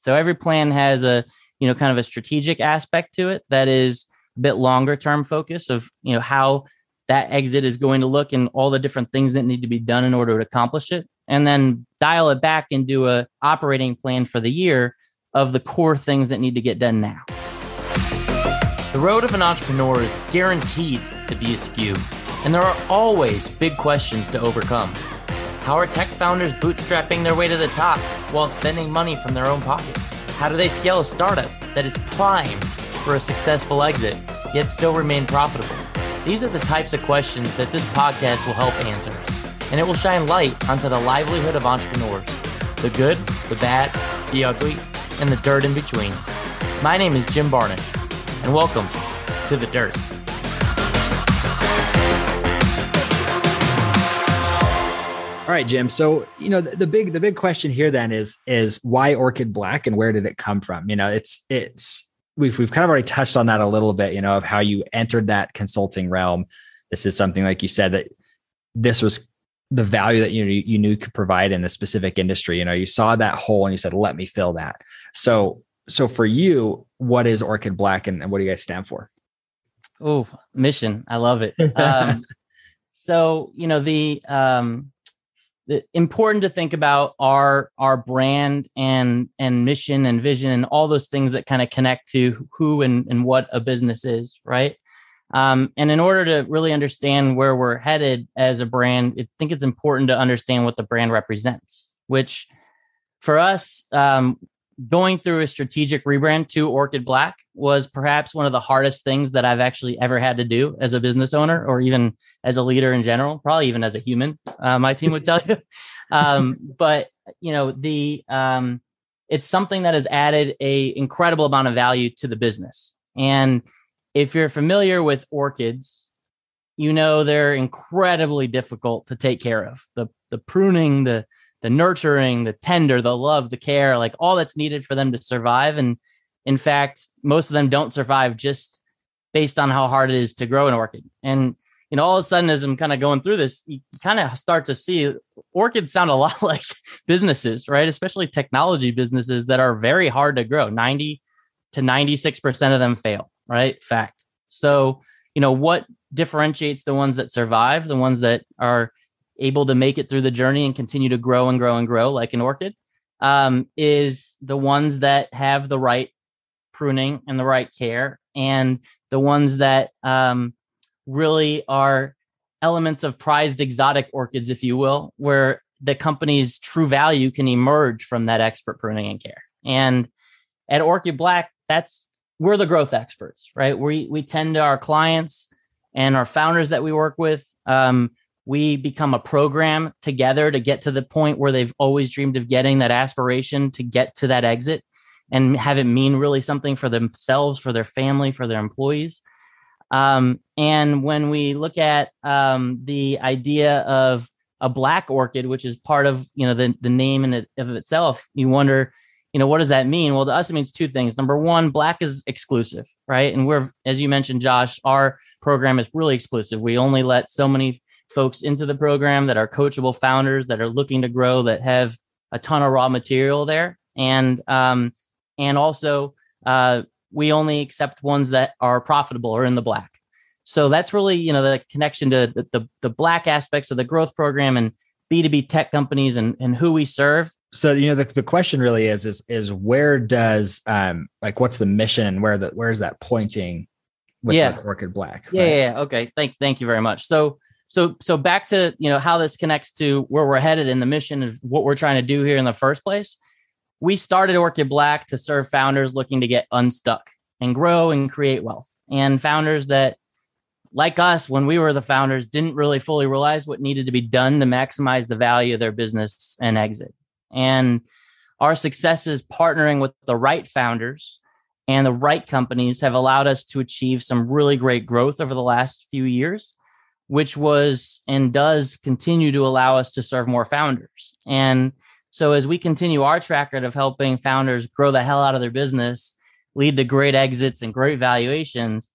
So every plan has a, you know, kind of a strategic aspect to it that is a bit longer term focus of, you know, how that exit is going to look and all the different things that need to be done in order to accomplish it. And then dial it back and do a operating plan for the year of the core things that need to get done now. The road of an entrepreneur is guaranteed to be askew, and there are always big questions to overcome. How are tech founders bootstrapping their way to the top while spending money from their own pockets? How do they scale a startup that is primed for a successful exit, yet still remain profitable? These are the types of questions that this podcast will help answer, and it will shine light onto the livelihood of entrepreneurs the good, the bad, the ugly, and the dirt in between. My name is Jim Barnish and welcome to The Dirt. All right, Jim. So, you know, the, the, big the big question here then is is why Orchid Black and where did it come from? You know, it's it's we've we've kind of already touched on that a little bit, you know, of how you entered that consulting realm. This is something like you said that this was the value that you you knew could provide in a specific industry. You know, you saw that hole and you said, "Let me fill that." So, so for you, what is Orchid Black and, and what do you guys stand for? Oh, mission. I love it. Um, so, you know, the, um, the important to think about our our brand and and mission and vision and all those things that kind of connect to who and, and what a business is, right? Um, and in order to really understand where we're headed as a brand, I think it's important to understand what the brand represents, which for us, um, going through a strategic rebrand to Orchid Black was perhaps one of the hardest things that I've actually ever had to do as a business owner or even as a leader in general, probably even as a human, uh, my team would tell you. Um, but, you know, the, um, it's something that has added a incredible amount of value to the business. And if you're familiar with orchids, you know they're incredibly difficult to take care of. The the pruning, the the nurturing, the tender, the love, the care, like all that's needed for them to survive. And in fact, most of them don't survive just based on how hard it is to grow an orchid. And you know, all of a sudden, as I'm kind of going through this, you kind of start to see orchids sound a lot like businesses, right? Especially technology businesses that are very hard to grow. 90 to 96% of them fail, right? Fact. So, you know, what differentiates the ones that survive, the ones that are able to make it through the journey and continue to grow and grow and grow like an orchid um, is the ones that have the right pruning and the right care and the ones that um, really are elements of prized exotic orchids if you will where the company's true value can emerge from that expert pruning and care. And at orchid black that's we're the growth experts right? We we tend to our clients and our founders that we work with um, we become a program together to get to the point where they've always dreamed of getting that aspiration to get to that exit and have it mean really something for themselves, for their family, for their employees. Um, and when we look at um, the idea of a black orchid, which is part of you know the the name in it of itself, you wonder, you know, what does that mean? Well, to us, it means two things. Number one, black is exclusive, right? And we're, as you mentioned, Josh, our program is really exclusive. We only let so many folks into the program that are coachable founders that are looking to grow that have a ton of raw material there. And um, and also uh, we only accept ones that are profitable or in the black. So that's really you know the connection to the, the, the black aspects of the growth program and b2b tech companies and, and who we serve. So you know the, the question really is is is where does um like what's the mission? Where the where is that pointing with, yeah. with orchid black yeah, right? yeah. Okay. Thank thank you very much. So so so back to you know how this connects to where we're headed in the mission of what we're trying to do here in the first place. We started orchid black to serve founders looking to get unstuck and grow and create wealth. And founders that like us when we were the founders didn't really fully realize what needed to be done to maximize the value of their business and exit. And our successes partnering with the right founders and the right companies have allowed us to achieve some really great growth over the last few years which was and does continue to allow us to serve more founders. And so as we continue our track record of helping founders grow the hell out of their business, lead to great exits and great valuations,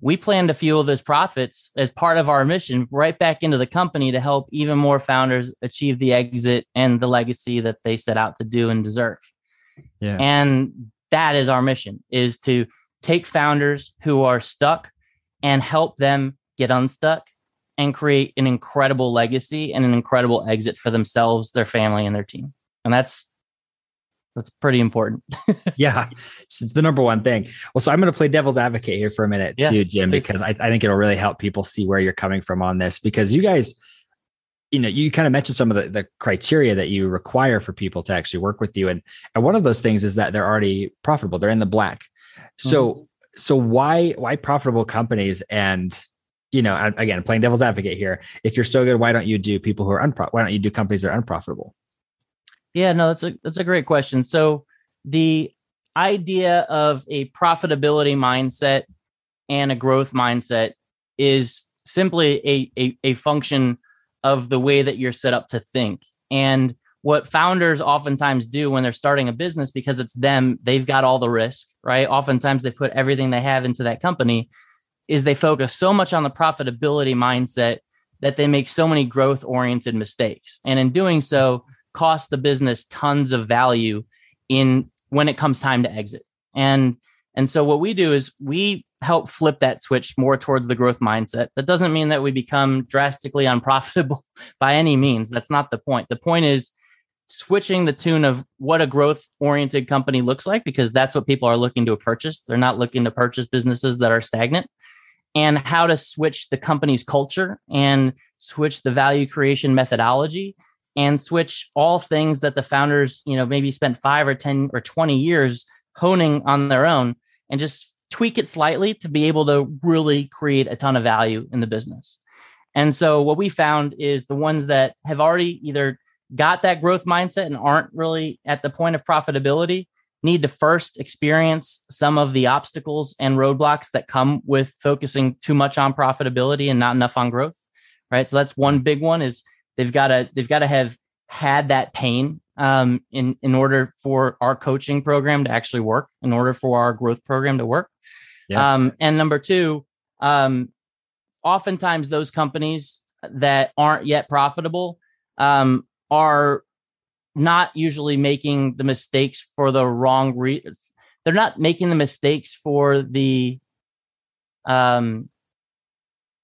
we plan to fuel those profits as part of our mission right back into the company to help even more founders achieve the exit and the legacy that they set out to do and deserve. Yeah. And that is our mission is to take founders who are stuck and help them get unstuck and create an incredible legacy and an incredible exit for themselves, their family, and their team. And that's that's pretty important. yeah, it's, it's, the number one thing. Well, so I'm going to play devil's advocate here for a minute yeah, too, Jim, because I, I think it'll really help people see where you're coming from on this. Because you guys, you know, you kind of mentioned some of the, the criteria that you require for people to actually work with you, and and one of those things is that they're already profitable. They're in the black. So mm-hmm. so why why profitable companies and you know again playing devil's advocate here if you're so good why don't you do people who are unpro why don't you do companies that are unprofitable yeah, no, that's a that's a great question. So the idea of a profitability mindset and a growth mindset is simply a, a, a function of the way that you're set up to think. And what founders oftentimes do when they're starting a business because it's them, they've got all the risk, right? Oftentimes they put everything they have into that company is they focus so much on the profitability mindset that they make so many growth oriented mistakes. And in doing so, cost the business tons of value in when it comes time to exit. And and so what we do is we help flip that switch more towards the growth mindset. That doesn't mean that we become drastically unprofitable by any means. That's not the point. The point is switching the tune of what a growth oriented company looks like because that's what people are looking to purchase. They're not looking to purchase businesses that are stagnant and how to switch the company's culture and switch the value creation methodology and switch all things that the founders, you know, maybe spent five or 10 or 20 years honing on their own and just tweak it slightly to be able to really create a ton of value in the business. And so what we found is the ones that have already either got that growth mindset and aren't really at the point of profitability need to first experience some of the obstacles and roadblocks that come with focusing too much on profitability and not enough on growth right so that's one big one is They've got to they've got to have had that pain um, in in order for our coaching program to actually work, in order for our growth program to work. Yeah. Um, and number two, um, oftentimes those companies that aren't yet profitable um, are not usually making the mistakes for the wrong reason. They're not making the mistakes for the um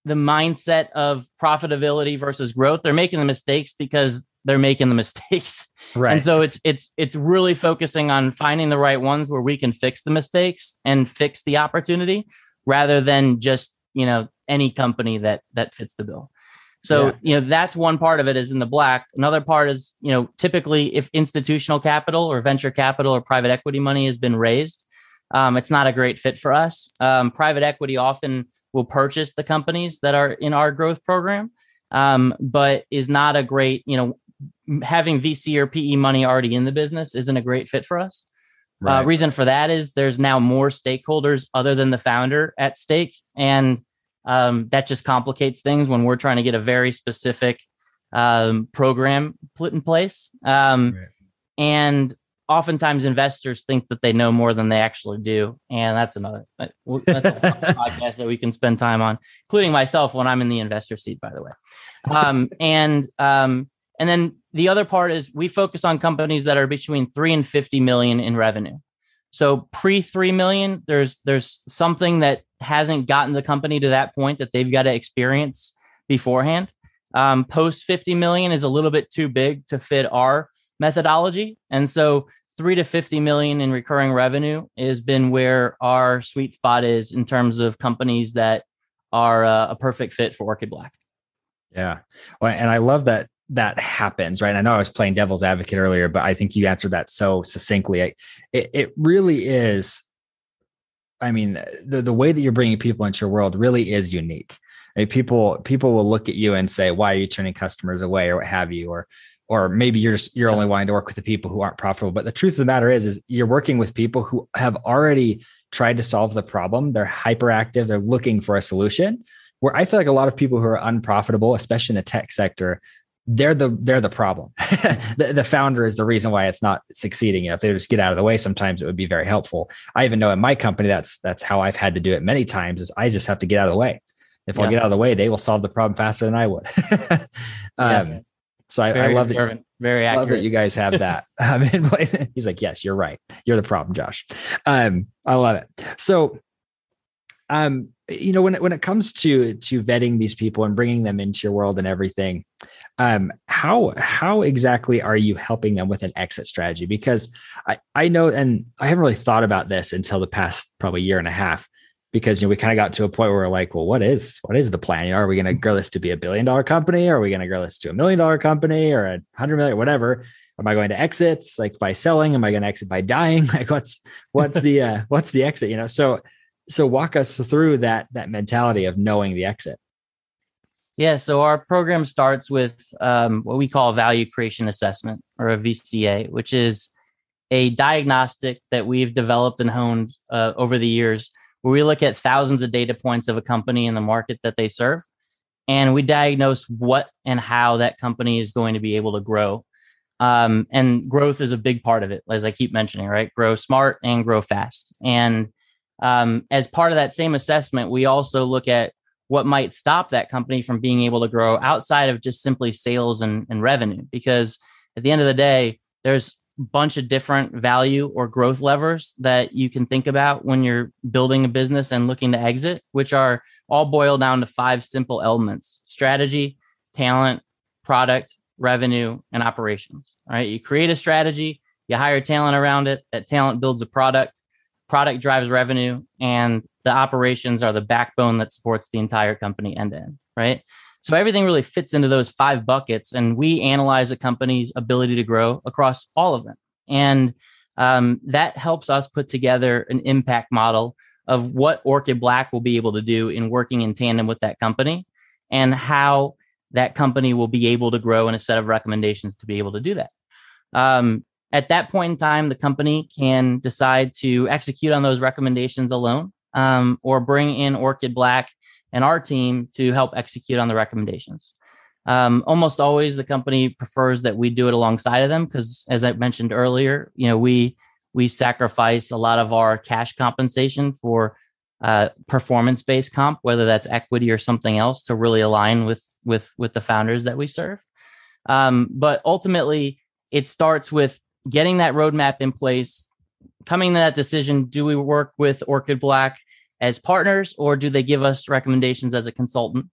the mindset of profitability versus growth. They're making the mistakes because they're making the mistakes. Right. And so it's it's it's really focusing on finding the right ones where we can fix the mistakes and fix the opportunity rather than just, you know, any company that that fits the bill. So, yeah. you know, that's one part of it is in the black. Another part is, you know, typically if institutional capital or venture capital or private equity money has been raised, um, it's not a great fit for us. Um, private equity often will purchase the companies that are in our growth program, um, but is not a great, you know, having VC or PE money already in the business isn't a great fit for us. Uh, right. Uh, reason for that is there's now more stakeholders other than the founder at stake, and um, that just complicates things when we're trying to get a very specific um, program put in place. Um, right. And oftentimes investors think that they know more than they actually do and that's another that's a podcast that we can spend time on including myself when i'm in the investor seat by the way um, and um, and then the other part is we focus on companies that are between 3 and 50 million in revenue so pre 3 million there's there's something that hasn't gotten the company to that point that they've got to experience beforehand um, post 50 million is a little bit too big to fit our methodology. And so three to 50 million in recurring revenue has been where our sweet spot is in terms of companies that are uh, a perfect fit for Orchid Black. Yeah. Well, and I love that that happens, right? I know I was playing devil's advocate earlier, but I think you answered that so succinctly. It, it really is. I mean, the, the way that you're bringing people into your world really is unique. I mean, people people will look at you and say, "Why are you turning customers away?" or what have you, or or maybe you're just you're only wanting to work with the people who aren't profitable but the truth of the matter is is you're working with people who have already tried to solve the problem they're hyperactive they're looking for a solution where i feel like a lot of people who are unprofitable especially in the tech sector they're the they're the problem the, the founder is the reason why it's not succeeding you know, if they just get out of the way sometimes it would be very helpful i even know in my company that's that's how i've had to do it many times is i just have to get out of the way if yeah. i get out of the way they will solve the problem faster than i would um, So I, I love that. Very accurate. Love that you guys have that um. He's like, yes, you're right. You're the problem, Josh. Um, I love it. So, um, you know, when it, when it comes to to vetting these people and bringing them into your world and everything, um, how how exactly are you helping them with an exit strategy? Because I I know, and I haven't really thought about this until the past probably year and a half because you know we kind of got to a point where we're like, well, what is what is the plan? You know, are we going to grow this to be a billion dollar company? Are we going to grow this to a million dollar company or a hundred million, whatever? Am I going to exit like by selling? Am I going to exit by dying? Like what's what's the uh, what's the exit? You know, so so walk us through that that mentality of knowing the exit. Yeah, so our program starts with um, what we call value creation assessment or a VCA, which is a diagnostic that we've developed and honed uh, over the years where we look at thousands of data points of a company in the market that they serve and we diagnose what and how that company is going to be able to grow. Um, and growth is a big part of it as i keep mentioning right? Grow smart and grow fast. And um, as part of that same assessment we also look at what might stop that company from being able to grow outside of just simply sales and, and revenue because at the end of the day there's a bunch of different value or growth levers that you can think about when you're building a business and looking to exit, which are all boiled down to five simple elements strategy, talent, product, revenue, and operations. All right. You create a strategy, you hire talent around it, that talent builds a product, product drives revenue, and the operations are the backbone that supports the entire company end to end. Right. So everything really fits into those five buckets, and we analyze a company's ability to grow across all of them. And um, that helps us put together an impact model of what Orchid Black will be able to do in working in tandem with that company and how that company will be able to grow in a set of recommendations to be able to do that. Um, at that point in time, the company can decide to execute on those recommendations alone um, or bring in Orchid Black and our team to help execute on the recommendations. Um, almost always, the company prefers that we do it alongside of them because, as I mentioned earlier, you know we we sacrifice a lot of our cash compensation for uh, performance based comp, whether that's equity or something else, to really align with with with the founders that we serve. Um, but ultimately, it starts with getting that roadmap in place, coming to that decision: do we work with Orchid Black as partners or do they give us recommendations as a consultant?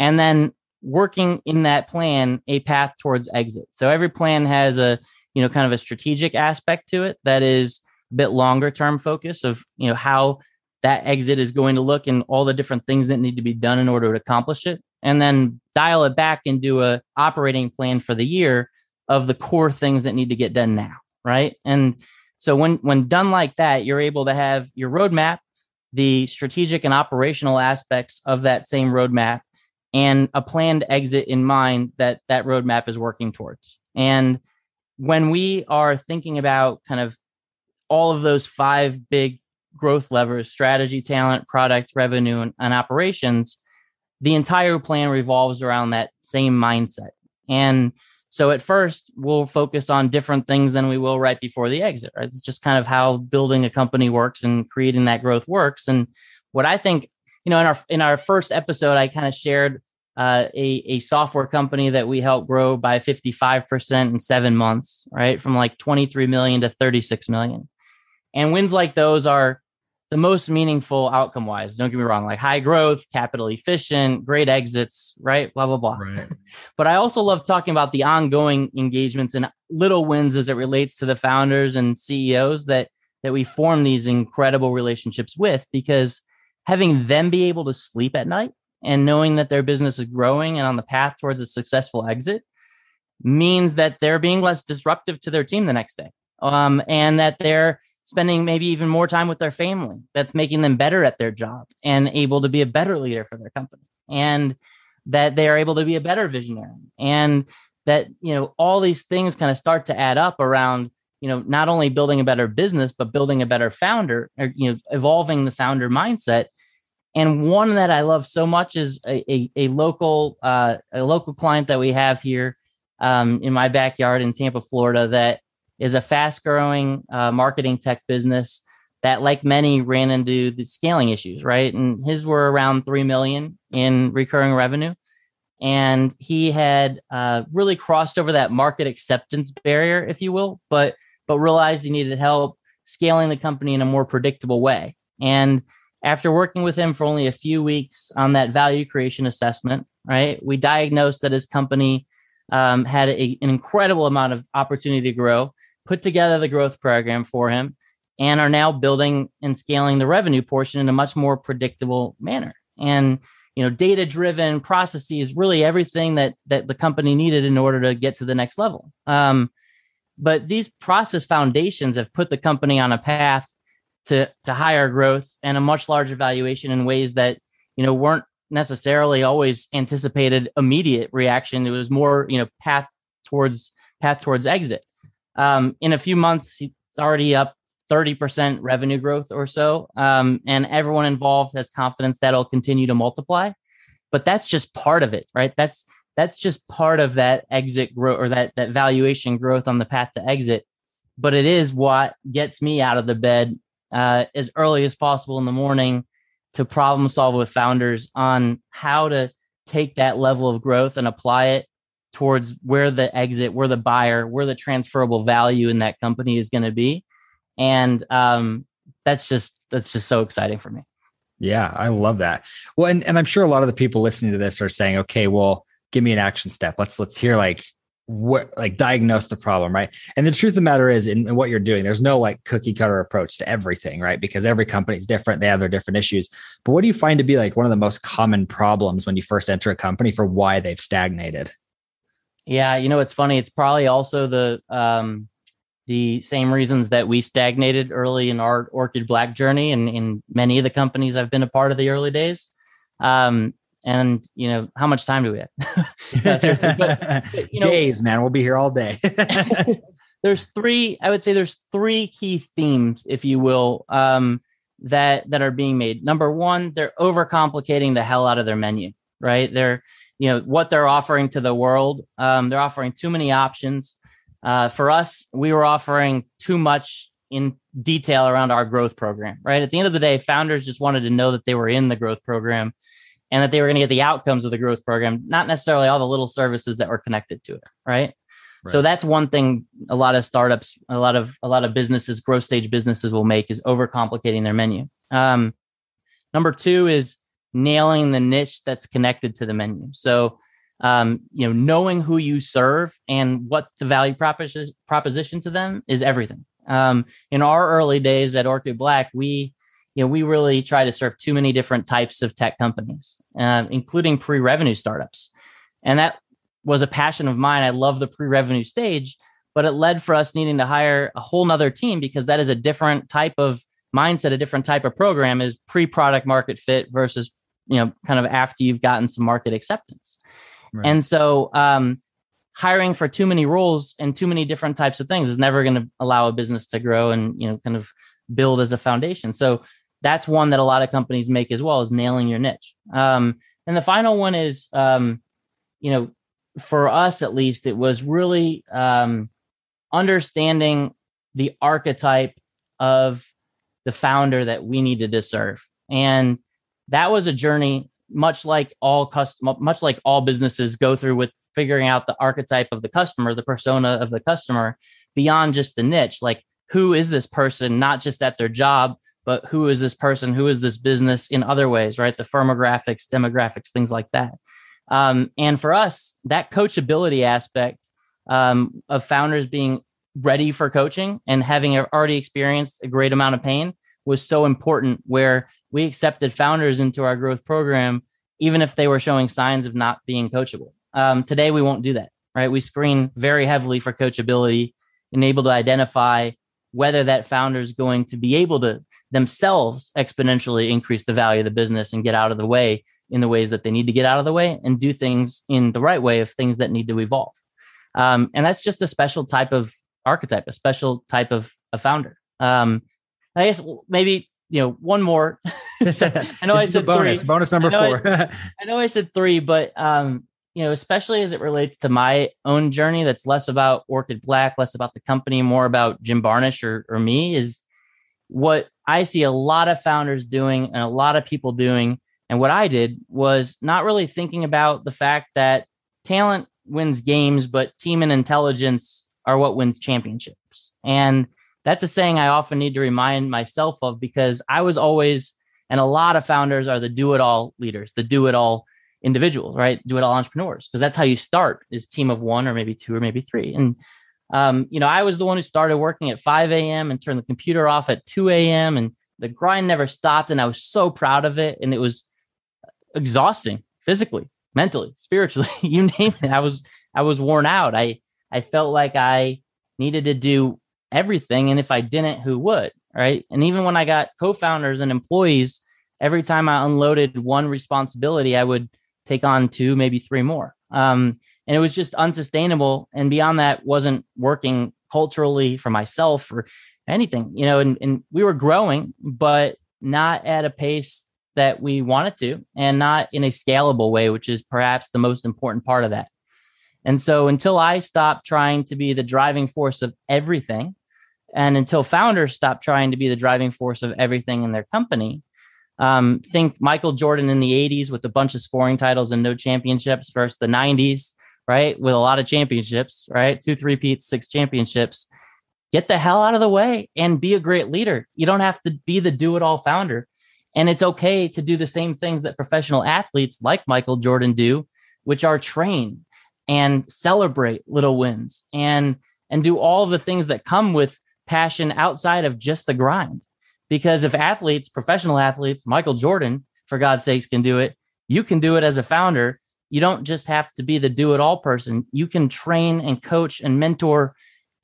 And then working in that plan a path towards exit. So every plan has a, you know, kind of a strategic aspect to it that is a bit longer term focus of, you know, how that exit is going to look and all the different things that need to be done in order to accomplish it and then dial it back and do a operating plan for the year of the core things that need to get done now right and so when when done like that you're able to have your roadmap the strategic and operational aspects of that same roadmap and a planned exit in mind that that roadmap is working towards. And when we are thinking about kind of all of those five big growth levers strategy, talent, product, revenue, and, and operations the entire plan revolves around that same mindset. And so at first, we'll focus on different things than we will right before the exit. Right? It's just kind of how building a company works and creating that growth works. And what I think, you know, in our in our first episode, I kind of shared uh, a a software company that we helped grow by fifty five percent in seven months, right, from like twenty three million to thirty six million. And wins like those are the most meaningful outcome wise. Don't get me wrong, like high growth, capital efficient, great exits, right? Blah, blah, blah. Right. but I also love talking about the ongoing engagements and little wins as it relates to the founders and CEOs that that we form these incredible relationships with because having them be able to sleep at night and knowing that their business is growing and on the path towards a successful exit means that they're being less disruptive to their team the next day. Um, and that they're spending maybe even more time with their family that's making them better at their job and able to be a better leader for their company. And that they are able to be a better visionary. And that you know all these things kind of start to add up around you know not only building a better business but building a better founder or you know evolving the founder mindset. And one that i love so much is a, a, a local uh, a local client that we have here um, in my backyard in tampa florida that is a fast growing uh, marketing tech business that like many ran into the scaling issues right? And his were around 3 million in recurring revenue. And he had uh, really crossed over that market acceptance barrier, if you will, but but realized he needed help scaling the company in a more predictable way. And after working with him for only a few weeks on that value creation assessment, right, we diagnosed that his company um, had a, an incredible amount of opportunity to grow, put together the growth program for him, and are now building and scaling the revenue portion in a much more predictable manner. And you know data driven processes really everything that that the company needed in order to get to the next level. Um, but these process foundations have put the company on a path to to higher growth and a much larger valuation in ways that you know weren't necessarily always anticipated immediate reaction. It was more you know path towards path towards exit um, in a few months it's already up 30% revenue growth or so. Um, and everyone involved has confidence that'll continue to multiply. But that's just part of it, right? That's that's just part of that exit growth or that that valuation growth on the path to exit. But it is what gets me out of the bed uh, as early as possible in the morning to problem solve with founders on how to take that level of growth and apply it towards where the exit, where the buyer, where the transferable value in that company is going to be and um, that's just that's just so exciting for me. Yeah, I love that. Well, and, and I'm sure a lot of the people listening to this are saying, okay, well, give me an action step. Let's let's hear like what like diagnose the problem, right? And the truth of the matter is, in, in what you're doing, there's no like cookie cutter approach to everything, right? Because every company is different, they have their different issues. But what do you find to be like one of the most common problems when you first enter a company for why they've stagnated? Yeah, you know, it's funny. It's probably also the um the same reasons that we stagnated early in our Orchid Black journey and in many of the companies I've been a part of the early days. Um, and you know, how much time do we have? but, you know, Days, man. We'll be here all day. there's three, I would say there's three key themes, if you will, um, that that are being made. Number one, they're overcomplicating the hell out of their menu, right? They're, you know, what they're offering to the world. Um, they're offering too many options uh, for us, we were offering too much in detail around our growth program, right? At the end of the day, founders just wanted to know that they were in the growth program and that they were going to get the outcomes of the growth program, not necessarily all the little services that were connected to it, right? right? So that's one thing a lot of startups, a lot of a lot of businesses, growth stage businesses will make is overcomplicating their menu. Um, number two is nailing the niche that's connected to the menu. So um, you know, knowing who you serve and what the value proposition proposition to them is everything. Um, in our early days at Orchid Black, we, you know, we really try to serve too many different types of tech companies, uh, including pre-revenue startups, and that was a passion of mine. I love the pre-revenue stage, but it led for us needing to hire a whole nother team because that is a different type of mindset, a different type of program is pre-product market fit versus you know kind of after you've gotten some market acceptance. Right. And so um, hiring for too many roles and too many different types of things is never going to allow a business to grow and you know kind of build as a foundation. So that's one that a lot of companies make as well is nailing your niche. Um, and the final one is, um, you know, for us at least, it was really um, understanding the archetype of the founder that we needed to serve. And that was a journey much like all custom, much like all businesses go through with figuring out the archetype of the customer, the persona of the customer, beyond just the niche. Like, who is this person, not just at their job, but who is this person? Who is this business in other ways, right? The firmographics, demographics, things like that. Um, and for us, that coachability aspect um, of founders being ready for coaching and having already experienced a great amount of pain was so important. Where we accepted founders into our growth program, even if they were showing signs of not being coachable. Um, today, we won't do that, right? We screen very heavily for coachability and able to identify whether that founder is going to be able to themselves exponentially increase the value of the business and get out of the way in the ways that they need to get out of the way and do things in the right way of things that need to evolve. Um, and that's just a special type of archetype, a special type of a founder. Um, I guess maybe you know, one more. I know I said bonus, three. bonus number I four. I, I, know I said three, but um, you know, especially as it relates to my own journey, that's less about Orchid Black, less about the company, more about Jim Barnish or, or me, is what I see a lot of founders doing and a lot of people doing And what I did was not really thinking about the fact that talent wins games, but team and intelligence are what wins championships. And that's a saying I often need to remind myself of because I was always, and a lot of founders are the do it all leaders, the do it all individuals, right? Do it all entrepreneurs, because that's how you start is team of one or maybe two or maybe three. And, um, you know, I was the one who started working at 5 a.m. and turned the computer off at 2 a.m. and the grind never stopped. And I was so proud of it. And it was exhausting physically, mentally, spiritually, you name it. I was, I was worn out. I, I felt like I needed to do everything. And if I didn't, who would? Right. And even when I got co founders and employees, every time I unloaded one responsibility, I would take on two, maybe three more. Um, and it was just unsustainable. And beyond that, wasn't working culturally for myself or anything, you know, and, and we were growing, but not at a pace that we wanted to and not in a scalable way, which is perhaps the most important part of that. And so until I stopped trying to be the driving force of everything, and until founders stop trying to be the driving force of everything in their company, um, think Michael Jordan in the 80s with a bunch of scoring titles and no championships versus the 90s, right? With a lot of championships, right? Two, three peats, six championships. Get the hell out of the way and be a great leader. You don't have to be the do it all founder. And it's okay to do the same things that professional athletes like Michael Jordan do, which are train and celebrate little wins and and do all the things that come with passion outside of just the grind because if athletes professional athletes michael jordan for god's sakes can do it you can do it as a founder you don't just have to be the do it all person you can train and coach and mentor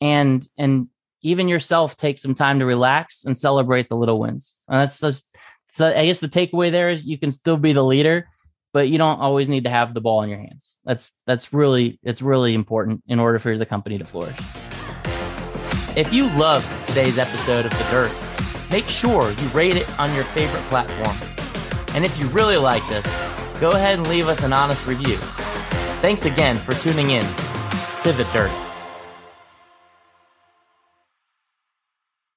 and and even yourself take some time to relax and celebrate the little wins and that's just so i guess the takeaway there is you can still be the leader but you don't always need to have the ball in your hands. That's that's really it's really important in order for the company to flourish. If you loved today's episode of The Dirt, make sure you rate it on your favorite platform. And if you really like this, go ahead and leave us an honest review. Thanks again for tuning in to The Dirt.